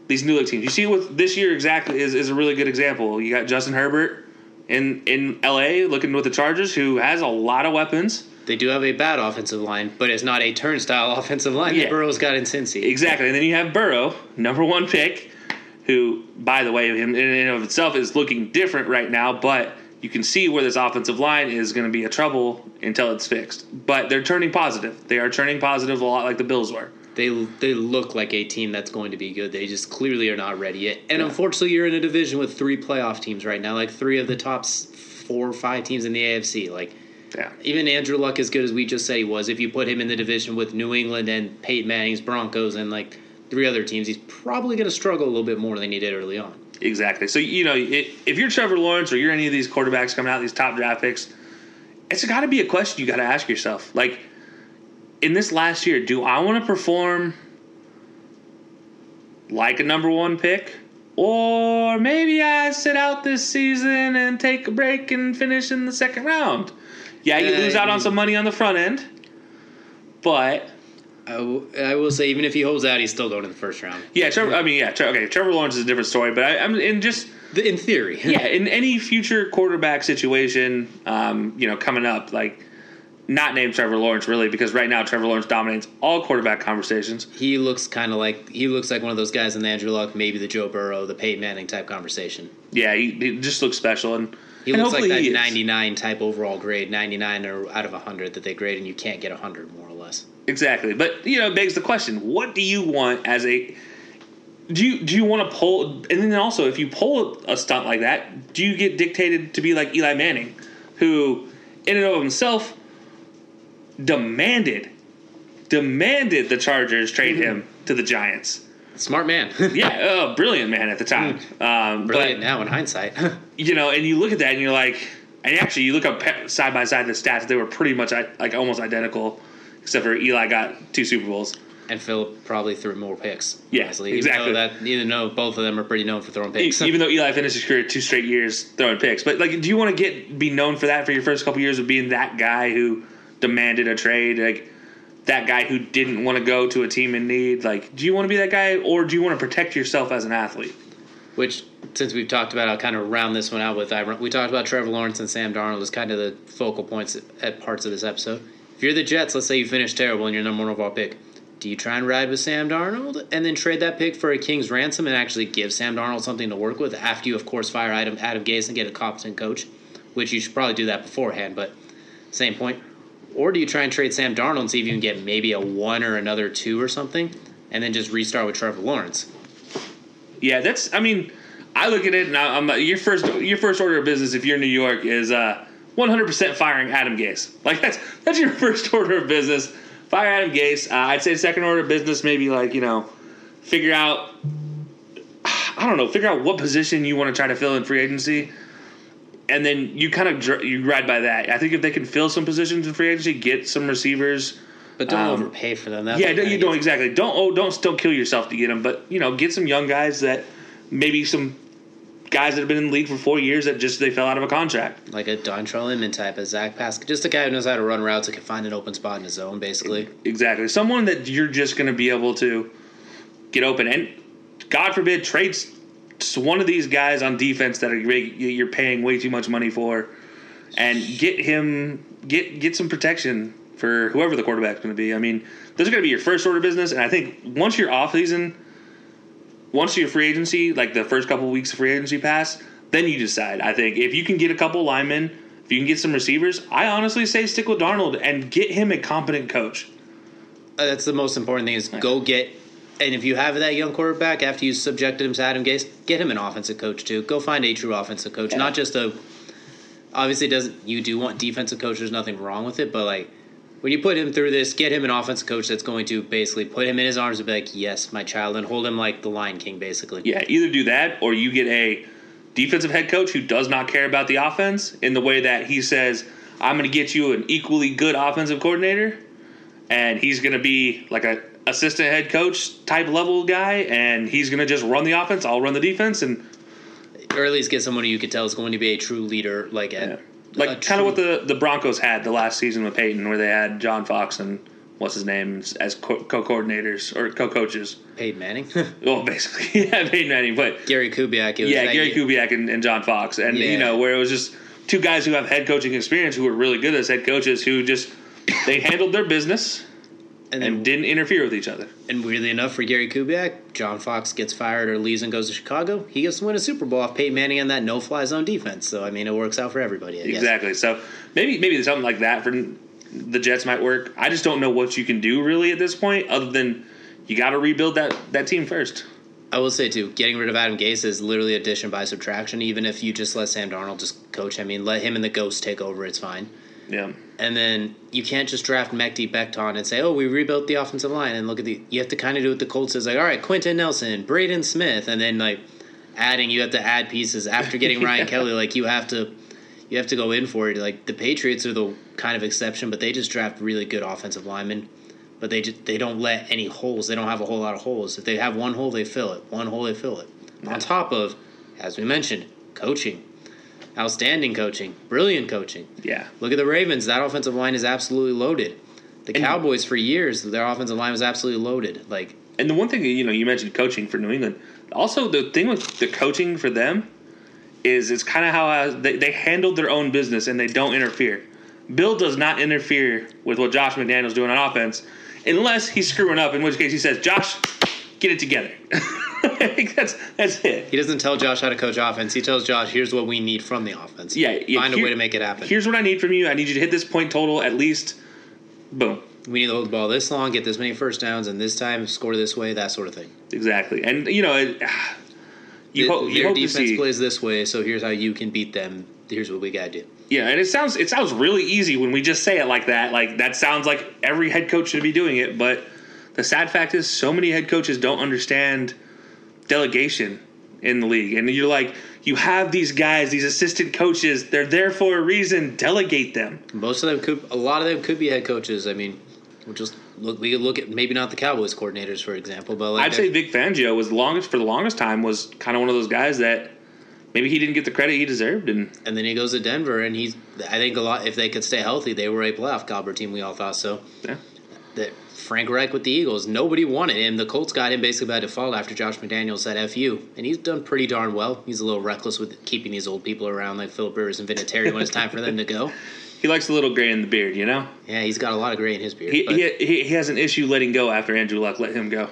these new league teams? You see, with this year exactly is, is a really good example. You got Justin Herbert in in L.A. looking with the Chargers, who has a lot of weapons. they do have a bad offensive line, but it's not a turnstile offensive line Yeah. that Burrow's got in Cincy. Exactly. And then you have Burrow, number one pick, who, by the way, him in and of itself is looking different right now, but you can see where this offensive line is going to be a trouble until it's fixed. But they're turning positive. They are turning positive a lot like the Bills were. They they look like a team that's going to be good. They just clearly are not ready yet. And unfortunately, you're in a division with three playoff teams right now, like three of the top four or five teams in the AFC. Like Yeah. even Andrew Luck, as good as we just said he was, if you put him in the division with New England and Peyton Manning's Broncos and like three other teams, he's probably going to struggle a little bit more than he did early on. Exactly. So, you know, i if you're Trevor Lawrence or you're any of these quarterbacks coming out, these top draft picks, it's got to be a question you got to ask yourself. Like, in this last year, do I want to perform like a number one pick? Or maybe I sit out this season and take a break and finish in the second round. Yeah, you lose out on some money on the front end, but I, w- I will say, even if he holds out, he's still going in the first round. yeah, Trevor. I mean, yeah, Tre- okay. Trevor Lawrence is a different story, but I, I'm in just The- In theory, yeah, in any future quarterback situation, um, you know, coming up, like not named Trevor Lawrence really, because right now Trevor Lawrence dominates all quarterback conversations. he looks kind of like he looks like one of those guys in the Andrew Luck, maybe the Joe Burrow, the Peyton Manning type conversation. Yeah, he, he just looks special, and He and looks like that he is. 99 type overall grade, 99 or out of 100 that they grade, and you can't get 100 more or less. Exactly, but you know, it begs the question: What do you want as a do you do you want to pull? And then also, if you pull a stunt like that, do you get dictated to be like Eli Manning, who, in and of himself, demanded demanded the Chargers trade Mm-hmm. him to the Giants? Smart man. Yeah, oh, brilliant man at the time. Um, Hmm. Brilliant but now in hindsight. you know, and you look at that and you're like, and actually you look up side by side the stats, they were pretty much like almost identical, except for Eli got two Super Bowls. and Philip probably threw more picks. Yeah, honestly, exactly. Even though, that, even though both of them are pretty known for throwing picks. Even though Eli finished his career two straight years throwing picks, but like, do you want to get be known for that for your first couple years of being that guy who demanded a trade, like that guy who didn't want to go to a team in need? Like, do you want to be that guy, or do you want to protect yourself as an athlete? Which, since we've talked about, I'll kind of round this one out with. I, we talked about Trevor Lawrence and Sam Darnold as kind of the focal points at, parts of this episode. If you're the Jets, let's say you finish terrible and you're number one overall pick, do you try and ride with Sam Darnold and then trade that pick for a king's ransom and actually give Sam Darnold something to work with after you, of course, fire Adam, Adam Gase and get a competent coach, which you should probably do that beforehand, but same point. Or do you try and trade Sam Darnold and see if you can get maybe a one or another two or something, and then just restart with Trevor Lawrence? Yeah, that's. I mean, I look at it and I'm your first your first order of business if you're in New York is uh, 100% firing Adam Gase. Like that's that's your first order of business. Fire Adam Gase. Uh, I'd say second order of business, maybe like you know, figure out. I don't know. Figure out what position you want to try to fill in free agency, and then you kind of dr- you ride by that. I think if they can fill some positions in free agency, get some receivers. But don't Um, overpay for them. That's yeah, don't- you don't exactly. Don't oh, don't don't kill yourself to get them, but you know, get some young guys that maybe some guys that have been in the league for four years that just they fell out of a contract. like a Dontrelle Inman type, a Zach Pascal, just a guy who knows how to run routes and can find an open spot in his zone, basically. Exactly, someone that you're just going to be able to get open, and God forbid trades one of these guys on defense that are you're paying way too much money for, and get him get get some protection for whoever the quarterback's going to be. I mean, this is going to be your first order of business, and I think once you're off season, once your free agency, like the first couple weeks of free agency pass, then you decide. I think if you can get a couple linemen, if you can get some receivers, I honestly say stick with Darnold and get him a competent coach. Uh, That's the most important thing is go get. And if you have that young quarterback after you subjected him to Adam Gase, get him an offensive coach too. Go find a true offensive coach, not just a. Obviously, doesn't you do want defensive coach? There's nothing wrong with it, but like when you put him through this, get him an offensive coach that's going to basically put him in his arms and be like, "Yes, my child," and hold him like the Lion King, basically. Yeah, either do that or you get a defensive head coach who does not care about the offense in the way that he says, I'm going to get you an equally good offensive coordinator, and he's going to be like a assistant head coach type level guy, and he's going to just run the offense. I'll run the defense, and Or at least get someone who you could tell is going to be a true leader, like at, like kind of what the the Broncos had the last season with Peyton, where they had John Fox and what's his name as co coordinators or co coaches. Peyton Manning, Well, basically, yeah, Peyton Manning, but Gary Kubiak. Yeah, Gary year. Kubiak and, and John Fox, and Yeah. you know where it was just two guys who have head coaching experience who were really good as head coaches who just they handled their business and and didn't interfere with each other. And weirdly enough, for Gary Kubiak, John Fox gets fired or leaves and goes to Chicago. He gets to win a Super Bowl off Peyton Manning and that no-fly zone defense. So I mean, it works out for everybody. I guess. Exactly. So maybe maybe something like that for the Jets might work. I just don't know what you can do really at this point, other than you got to rebuild that that team first. I will say too, getting rid of Adam Gase is literally addition by subtraction. Even if you just let Sam Darnold just coach, I mean, let him and the Ghost take over. It's fine. Yeah. And then you can't just draft Mekhi Becton and say, "Oh, we rebuilt the offensive line." And look at the. You have to kind of do what the Colts is like. All right, Quenton Nelson, Braden Smith, and then like adding. You have to add pieces after getting Ryan Kelly. Like you have to, you have to go in for it. Like the Patriots are the kind of exception, but they just draft really good offensive linemen. But they just they don't let any holes. They don't have a whole lot of holes. If they have one hole, they fill it. One hole, they fill it. On top of, as we mentioned, coaching, outstanding coaching, brilliant coaching. Yeah. Look at the Ravens. That offensive line is absolutely loaded. The Cowboys, for years, their offensive line was absolutely loaded. Like, And the one thing you know, you mentioned coaching for New England. Also, the thing with the coaching for them is it's kind of how uh, they, they handled their own business and they don't interfere. Bill does not interfere with what Josh McDaniels doing on offense unless he's screwing up. In which case, he says, "Josh, get it together." I think that's that's it. he doesn't tell Josh how to coach offense. He tells Josh, here's what we need from the offense. Yeah, yeah, Find a way to make it happen. Here's what I need from you. I need you to hit this point total at least. Boom. We need to hold the ball this long, get this many first downs, and this time score this way, that sort of thing. Exactly. And you know, it, ah, you hope you Their hope to defense plays this way, so here's how you can beat them. Here's what we got to do. Yeah, and it sounds it sounds really easy when we just say it like that. Like that sounds like every head coach should be doing it, but the sad fact is so many head coaches don't understand delegation in the league. And you're like you have these guys, these assistant coaches, they're there for a reason, delegate them. Most of them could, a lot of them could be head coaches. I mean, we'll just look. We could look at maybe not the Cowboys coordinators, for example, but like I'd say Vic Fangio was the longest for the longest time was kind of one of those guys that maybe he didn't get the credit he deserved and and then he goes to Denver, and he's. I think a lot. If they could stay healthy, they were a playoff caliber team. We all thought so. yeah. That Frank Reich with the Eagles, nobody wanted him. The Colts got him basically by default after Josh McDaniels said "fu," and he's done pretty darn well. He's a little reckless with keeping these old people around, like Philip Rivers and Vinatieri, when it's time for them to go. He likes a little gray in the beard, you know? Yeah, he's got a lot of gray in his beard. He, he, he, he has an issue letting go after Andrew Luck let him go.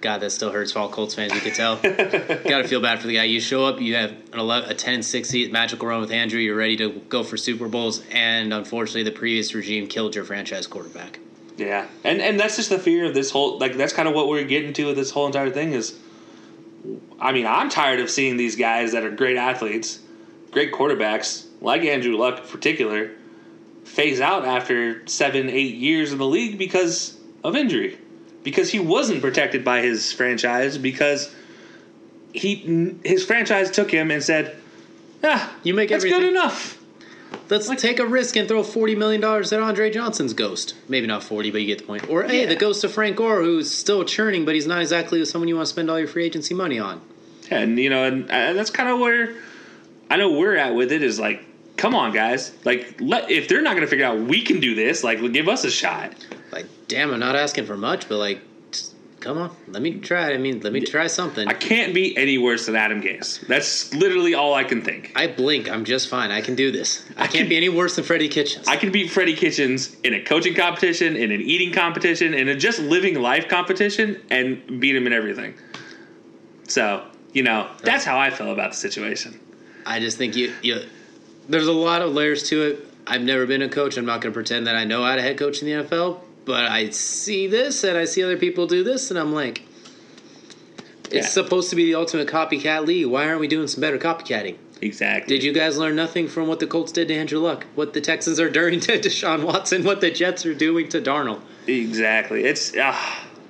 God, that still hurts for all Colts fans. You can tell. got to feel bad for the guy. You show up, you have an 11, a 10 and 6 seat magical run with Andrew. You're ready to go for Super Bowls, and unfortunately, the previous regime killed your franchise quarterback. Yeah, and and that's just the fear of this whole like that's kind of what we're getting to with this whole entire thing is. I mean, I'm tired of seeing these guys that are great athletes, great quarterbacks, like Andrew Luck in particular, phase out after seven, eight years in the league because of injury, because he wasn't protected by his franchise, because he his franchise took him and said, "Ah, You make that's everything- good enough." Let's take a risk and throw forty million dollars at Andre Johnson's ghost. Maybe not forty, but you get the point. Or hey, Yeah. the ghost of Frank Gore, who's still churning, but he's not exactly someone you want to spend all your free agency money on. And you know, and, and that's kind of where I know we're at with it. Is like, come on, guys! Like, let if they're not going to figure out we can do this, like, give us a shot. Like, damn, I'm not asking for much, but like, come on, let me try. it. I mean, let me try something. I can't be any worse than Adam Gase. That's literally all I can think. I blink. I'm just fine. I can do this. I can't be any worse than Freddie Kitchens. I can beat Freddie Kitchens in a coaching competition, in an eating competition, in a just living life competition, and beat him in everything. So, you know, that's how I feel about the situation. I just think you, you there's a lot of layers to it. I've never been a coach. I'm not going to pretend that I know how to head coach in the NFL, but I see this and I see other people do this, and I'm like, it's Yeah. supposed to be the ultimate copycat league. Why aren't we doing some better copycatting? Exactly. Did you guys learn nothing from what the Colts did to Andrew Luck? What the Texans are doing to Deshaun Watson? What the Jets are doing to Darnold? Exactly. It's uh,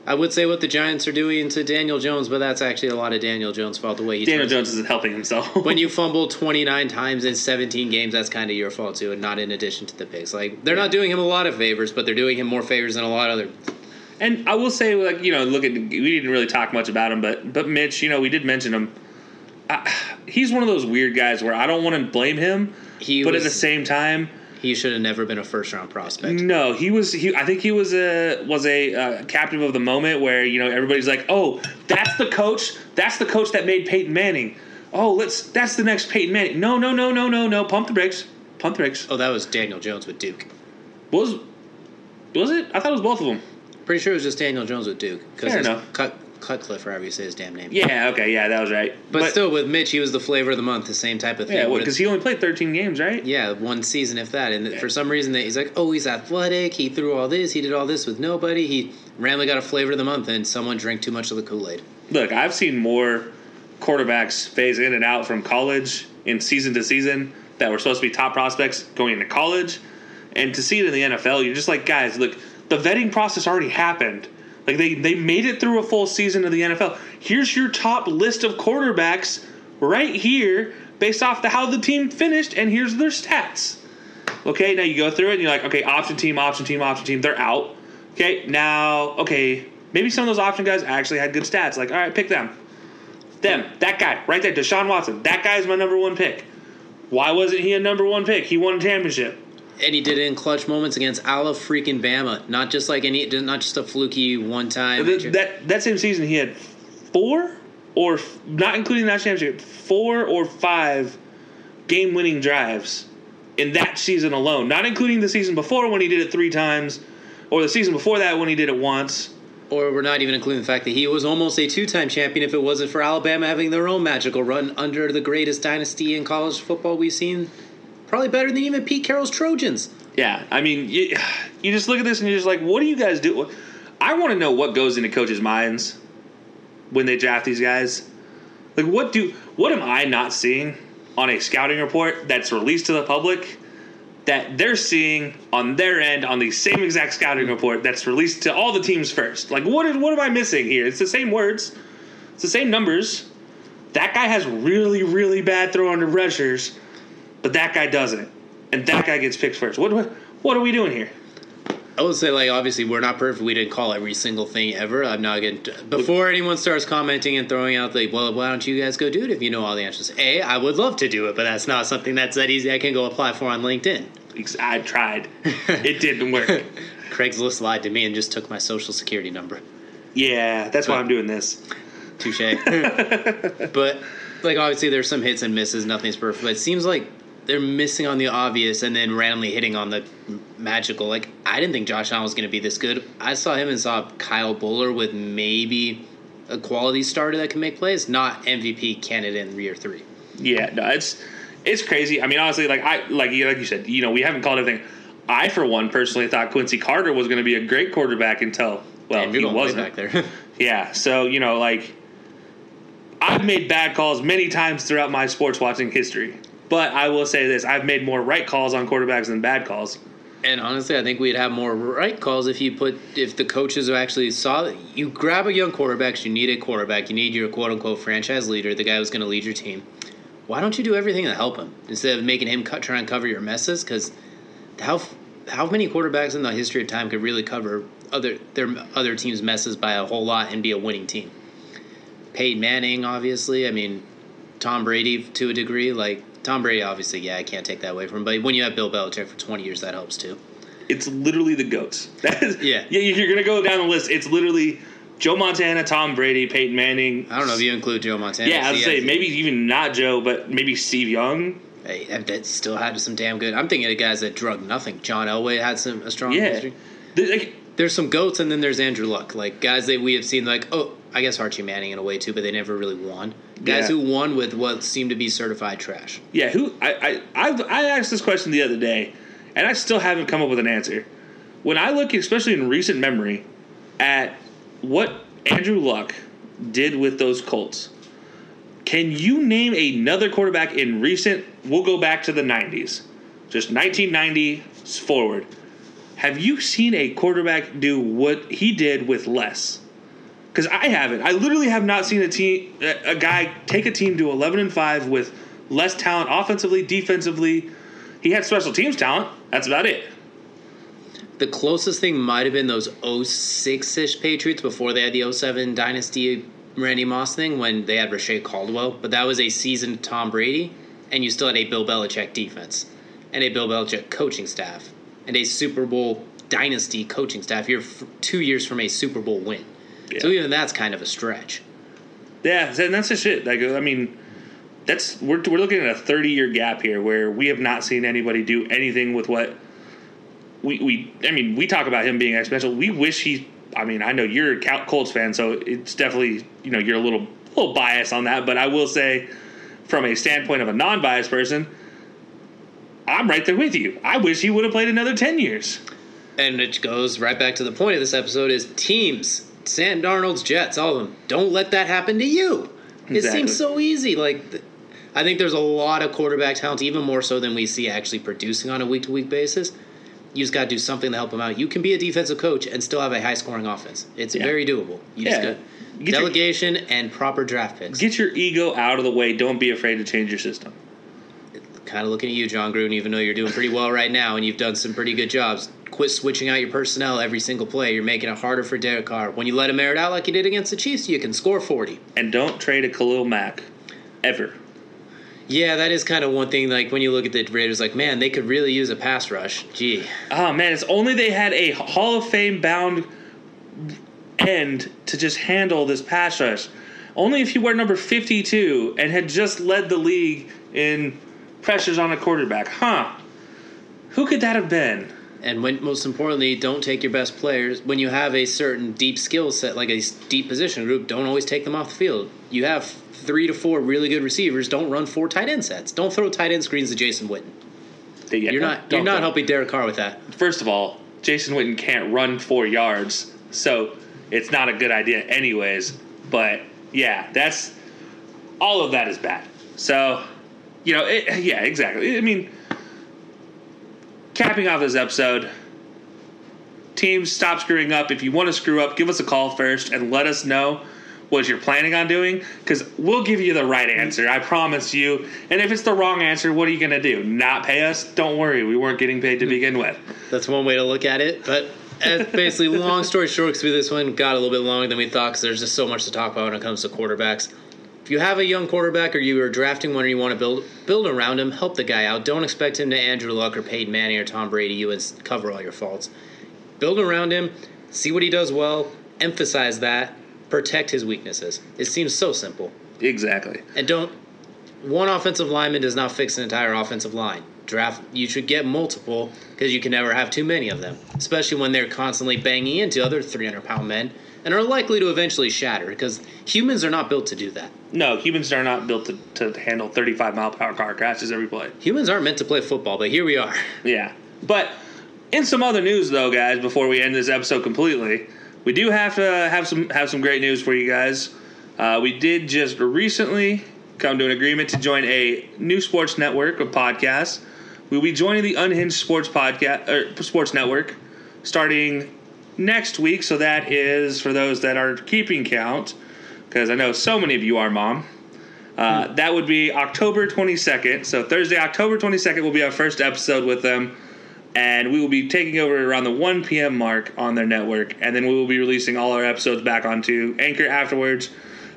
I would say what the Giants are doing to Daniel Jones, but that's actually a lot of Daniel Jones' fault. The way he Daniel Jones isn't helping himself. when you fumble 29 times in 17 games, that's kind of your fault too, and not in addition to the picks. Like they're not doing him a lot of favors, but they're doing him more favors than a lot of other. And I will say, like you know, look at we didn't really talk much about him, but but Mitch, you know, we did mention him. I, he's one of those weird guys where I don't want to blame him, He but was, at the same time, he should have never been a first round prospect. no, he was. He, I think he was a was a uh, captive of the moment where you know everybody's like, oh, that's the coach. That's the coach that made Peyton Manning. Oh, let's. That's the next Peyton Manning. No, no, no, no, no, no. Pump the brakes. Pump the brakes. Oh, that was Daniel Jones with Duke. What was was it? I thought it was both of them. Pretty sure it was just Daniel Jones with Duke. Fair enough. Cut, Cutcliffe, or however you say his damn name. Yeah. Okay. Yeah, that was right. But, still, with Mitch, he was the flavor of the month, the same type of thing. Yeah, because he only played 13 games, right? Yeah, one season, if that. And for some reason, that he's like, oh, he's athletic. He threw all this. He did all this with nobody. He randomly got a flavor of the month, and someone drank too much of the Kool Aid. Look, I've seen more quarterbacks phase in and out from college in season to season that were supposed to be top prospects going into college. And to see it in the NFL, you're just like, guys, look, the vetting process already happened. Like they, they made it through a full season of the NFL. Here's your top list of quarterbacks right here based off the how the team finished, and here's their stats. Okay, now you go through it and you're like, okay, option team, option team, option team, they're out. Okay, now, okay, maybe some of those option guys actually had good stats. Like, all right, pick them. Them, that guy, right there, Deshaun Watson. That guy's my number one pick. Why wasn't he a number one pick? He won a championship. And he did it in clutch moments against Ala freaking Bama. Not just like any, not just a fluky one time. Th- that that same season, he had four or not including that championship, four or five game-winning drives in that season alone. Not including the season before when he did it three times, or the season before that when he did it once. Or we're not even including the fact that he was almost a two-time champion if it wasn't for Alabama having their own magical run under the greatest dynasty in college football we've seen. Probably better than even Pete Carroll's Trojans. Yeah, I mean, you, you just look at this and you're just like, what do you guys do? I want to know what goes into coaches' minds when they draft these guys. Like, what do what am I not seeing on a scouting report that's released to the public that they're seeing on their end on the same exact scouting report that's released to all the teams first? Like, what is what am I missing here? It's the same words, it's the same numbers. That guy has really, really bad throw under pressures, but that guy doesn't, and that guy gets picked first. What what, what are we doing here? I would say, like, obviously, we're not perfect. We didn't call every single thing ever. I'm not going to. Before anyone starts commenting and throwing out, like, well, why don't you guys go do it if you know all the answers? A, I would love to do it, but that's not something that's that easy I can go apply for on LinkedIn. I tried, it didn't work. Craigslist lied to me and just took my social security number. Yeah, that's why I'm doing this. Touche. but, like, obviously, there's some hits and misses. Nothing's perfect. But it seems like they're missing on the obvious and then randomly hitting on the magical. Like, I didn't think Josh Allen was going to be this good. I saw him and saw uh, Kyle Boller with maybe a quality starter that can make plays, not MVP candidate in year three. Yeah, no, it's it's crazy. I mean, honestly, like I like you like you said, you know, we haven't called everything. I, for one, personally thought Quincy Carter was going to be a great quarterback until well, Damn, he wasn't. back there. Yeah, so you know, like I've made bad calls many times throughout my sports watching history. But I will say this: I've made more right calls on quarterbacks than bad calls. And honestly, I think we'd have more right calls if you put if the coaches actually saw that you grab a young quarterback. You need a quarterback. You need your quote unquote franchise leader, the guy who's going to lead your team. Why don't you do everything to help him instead of making him cut, try and cover your messes? Because how how many quarterbacks in the history of time could really cover other their other team's messes by a whole lot and be a winning team? Peyton Manning, obviously. I mean, Tom Brady to a degree. Like Tom Brady, obviously, yeah, I can't take that away from him. But when you have Bill Belichick for twenty years, that helps too. It's literally the goats. That is, Yeah. yeah. You're gonna go down the list. It's literally Joe Montana, Tom Brady, Peyton Manning. I don't know if you include Joe Montana. Yeah, I'd say maybe even not Joe, but maybe Steve Young. Hey, that still had some damn good. I'm thinking of guys that drug nothing. John Elway had some a strong Yeah, history. The- like, There's some goats, and then there's Andrew Luck, like guys that we have seen. Like, oh, I guess Archie Manning in a way too, but they never really won. Guys Yeah. who won with what seemed to be certified trash. yeah. Who I, I I I asked this question the other day, and I still haven't come up with an answer. When I look, especially in recent memory, at what Andrew Luck did with those Colts, can you name another quarterback in recent? We'll go back to the '90s, just 1990 forward. Have you seen a quarterback do what he did with less? Because I haven't. I literally have not seen a team, a guy take a team to 11 and five with less talent offensively, defensively. He had special teams talent. That's about it. The closest thing might have been those 06 ish Patriots before they had the 07 Dynasty Randy Moss thing when they had Reche Caldwell. But that was a seasoned Tom Brady, and you still had a Bill Belichick defense, and a Bill Belichick coaching staff, and a Super Bowl Dynasty coaching staff. You're two years from a Super Bowl win. So even that's kind of a stretch. Yeah, and that's just it. Like, I mean, that's we're we're looking at a 30 year gap here where we have not seen anybody do anything with what we we. I mean, we talk about him being exponential. We wish he. I mean, I know you're a Colts fan, so it's definitely you know you're a little little biased on that. But I will say, from a standpoint of a non biased person, I'm right there with you. I wish he would have played another 10 years. And it goes right back to the point of this episode is teams, Sam Darnold's Jets, all of them. Don't let that happen to you. It seems so easy. Like th- I think there's a lot of quarterback talent, even more so than we see actually producing on a week to week basis. You just got to do something to help them out. You can be a defensive coach and still have a high scoring offense. It's Yeah. very doable. You just Yeah. got Get your- delegation and proper draft picks. Get your ego out of the way. Don't be afraid to change your system. kind of looking at you, Jon Gruden, even though you're doing pretty well right now and you've done some pretty good jobs. Quit switching out your personnel every single play. You're making it harder for Derek Carr. When you let him air it out like you did against the Chiefs, you can score 40. And don't trade a Khalil Mack. Ever. Yeah, that is kind of one thing. Like when you look at the Raiders, like man, they could really use a pass rush. Gee, Oh man, it's only they had a Hall of Fame bound end to just handle this pass rush. Only if you were number 52 and had just led the league in pressures on a quarterback. Huh. Who could that have been? And when most importantly, don't take your best players when you have a certain deep skill set, like a deep position group. Don't always take them off the field. You have three to four really good receivers. Don't run four tight end sets. Don't throw tight end screens to Jason Witten. Yeah, You're not. You're not don't. helping Derek Carr with that. First of all, Jason Witten can't run four yards, so it's not a good idea, anyways. But yeah, that's all of that is bad. So, you know, it, yeah, exactly. I mean, capping off this episode, teams stop screwing up. If you want to screw up, give us a call first and let us know what you're planning on doing because we'll give you the right answer. I promise you. And if it's the wrong answer, what are you going to do? Not pay us? Don't worry, we weren't getting paid to begin with. That's one way to look at it. But uh, basically, long story short, because this one got a little bit longer than we thought because there's just so much to talk about when it comes to quarterbacks. If you have a young quarterback or you are drafting one or you want to build build around him, help the guy out. Don't expect him to Andrew Luck or Peyton Manning or Tom Brady you and cover all your faults. Build around him, see what he does well, emphasize that, protect his weaknesses. It seems so simple. Exactly. And don't one offensive lineman does not fix an entire offensive line. Draft you should get multiple because you can never have too many of them, especially when they're constantly banging into other 300 pound men and are likely to eventually shatter because humans are not built to do that. No, humans are not built to, to handle 35 mile per hour car crashes every play. Humans aren't meant to play football, but here we are. Yeah. But in some other news, though, guys, before we end this episode completely, we do have to have some have some great news for you guys. Uh, we did just recently come to an agreement to join a new sports network of podcasts. We'll be joining the Unhinged Sports Podcast or Sports Network starting next week. So that is for those that are keeping count, because I know so many of you are, Mom. Uh, that would be October 22nd. So Thursday, October 22nd will be our first episode with them. And we will be taking over around the 1 p.m. mark on their network. And then we will be releasing all our episodes back onto Anchor afterwards.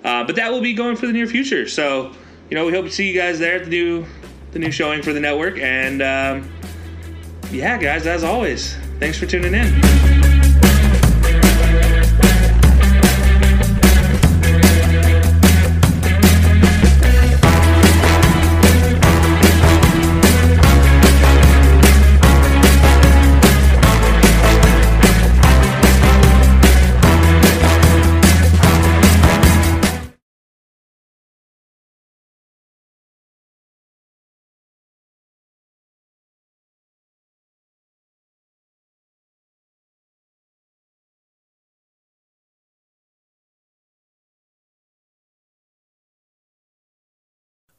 Uh, but that will be going for the near future. So, you know, we hope to see you guys there at the new, the new showing for the network. And um, yeah, guys, as always, thanks for tuning in.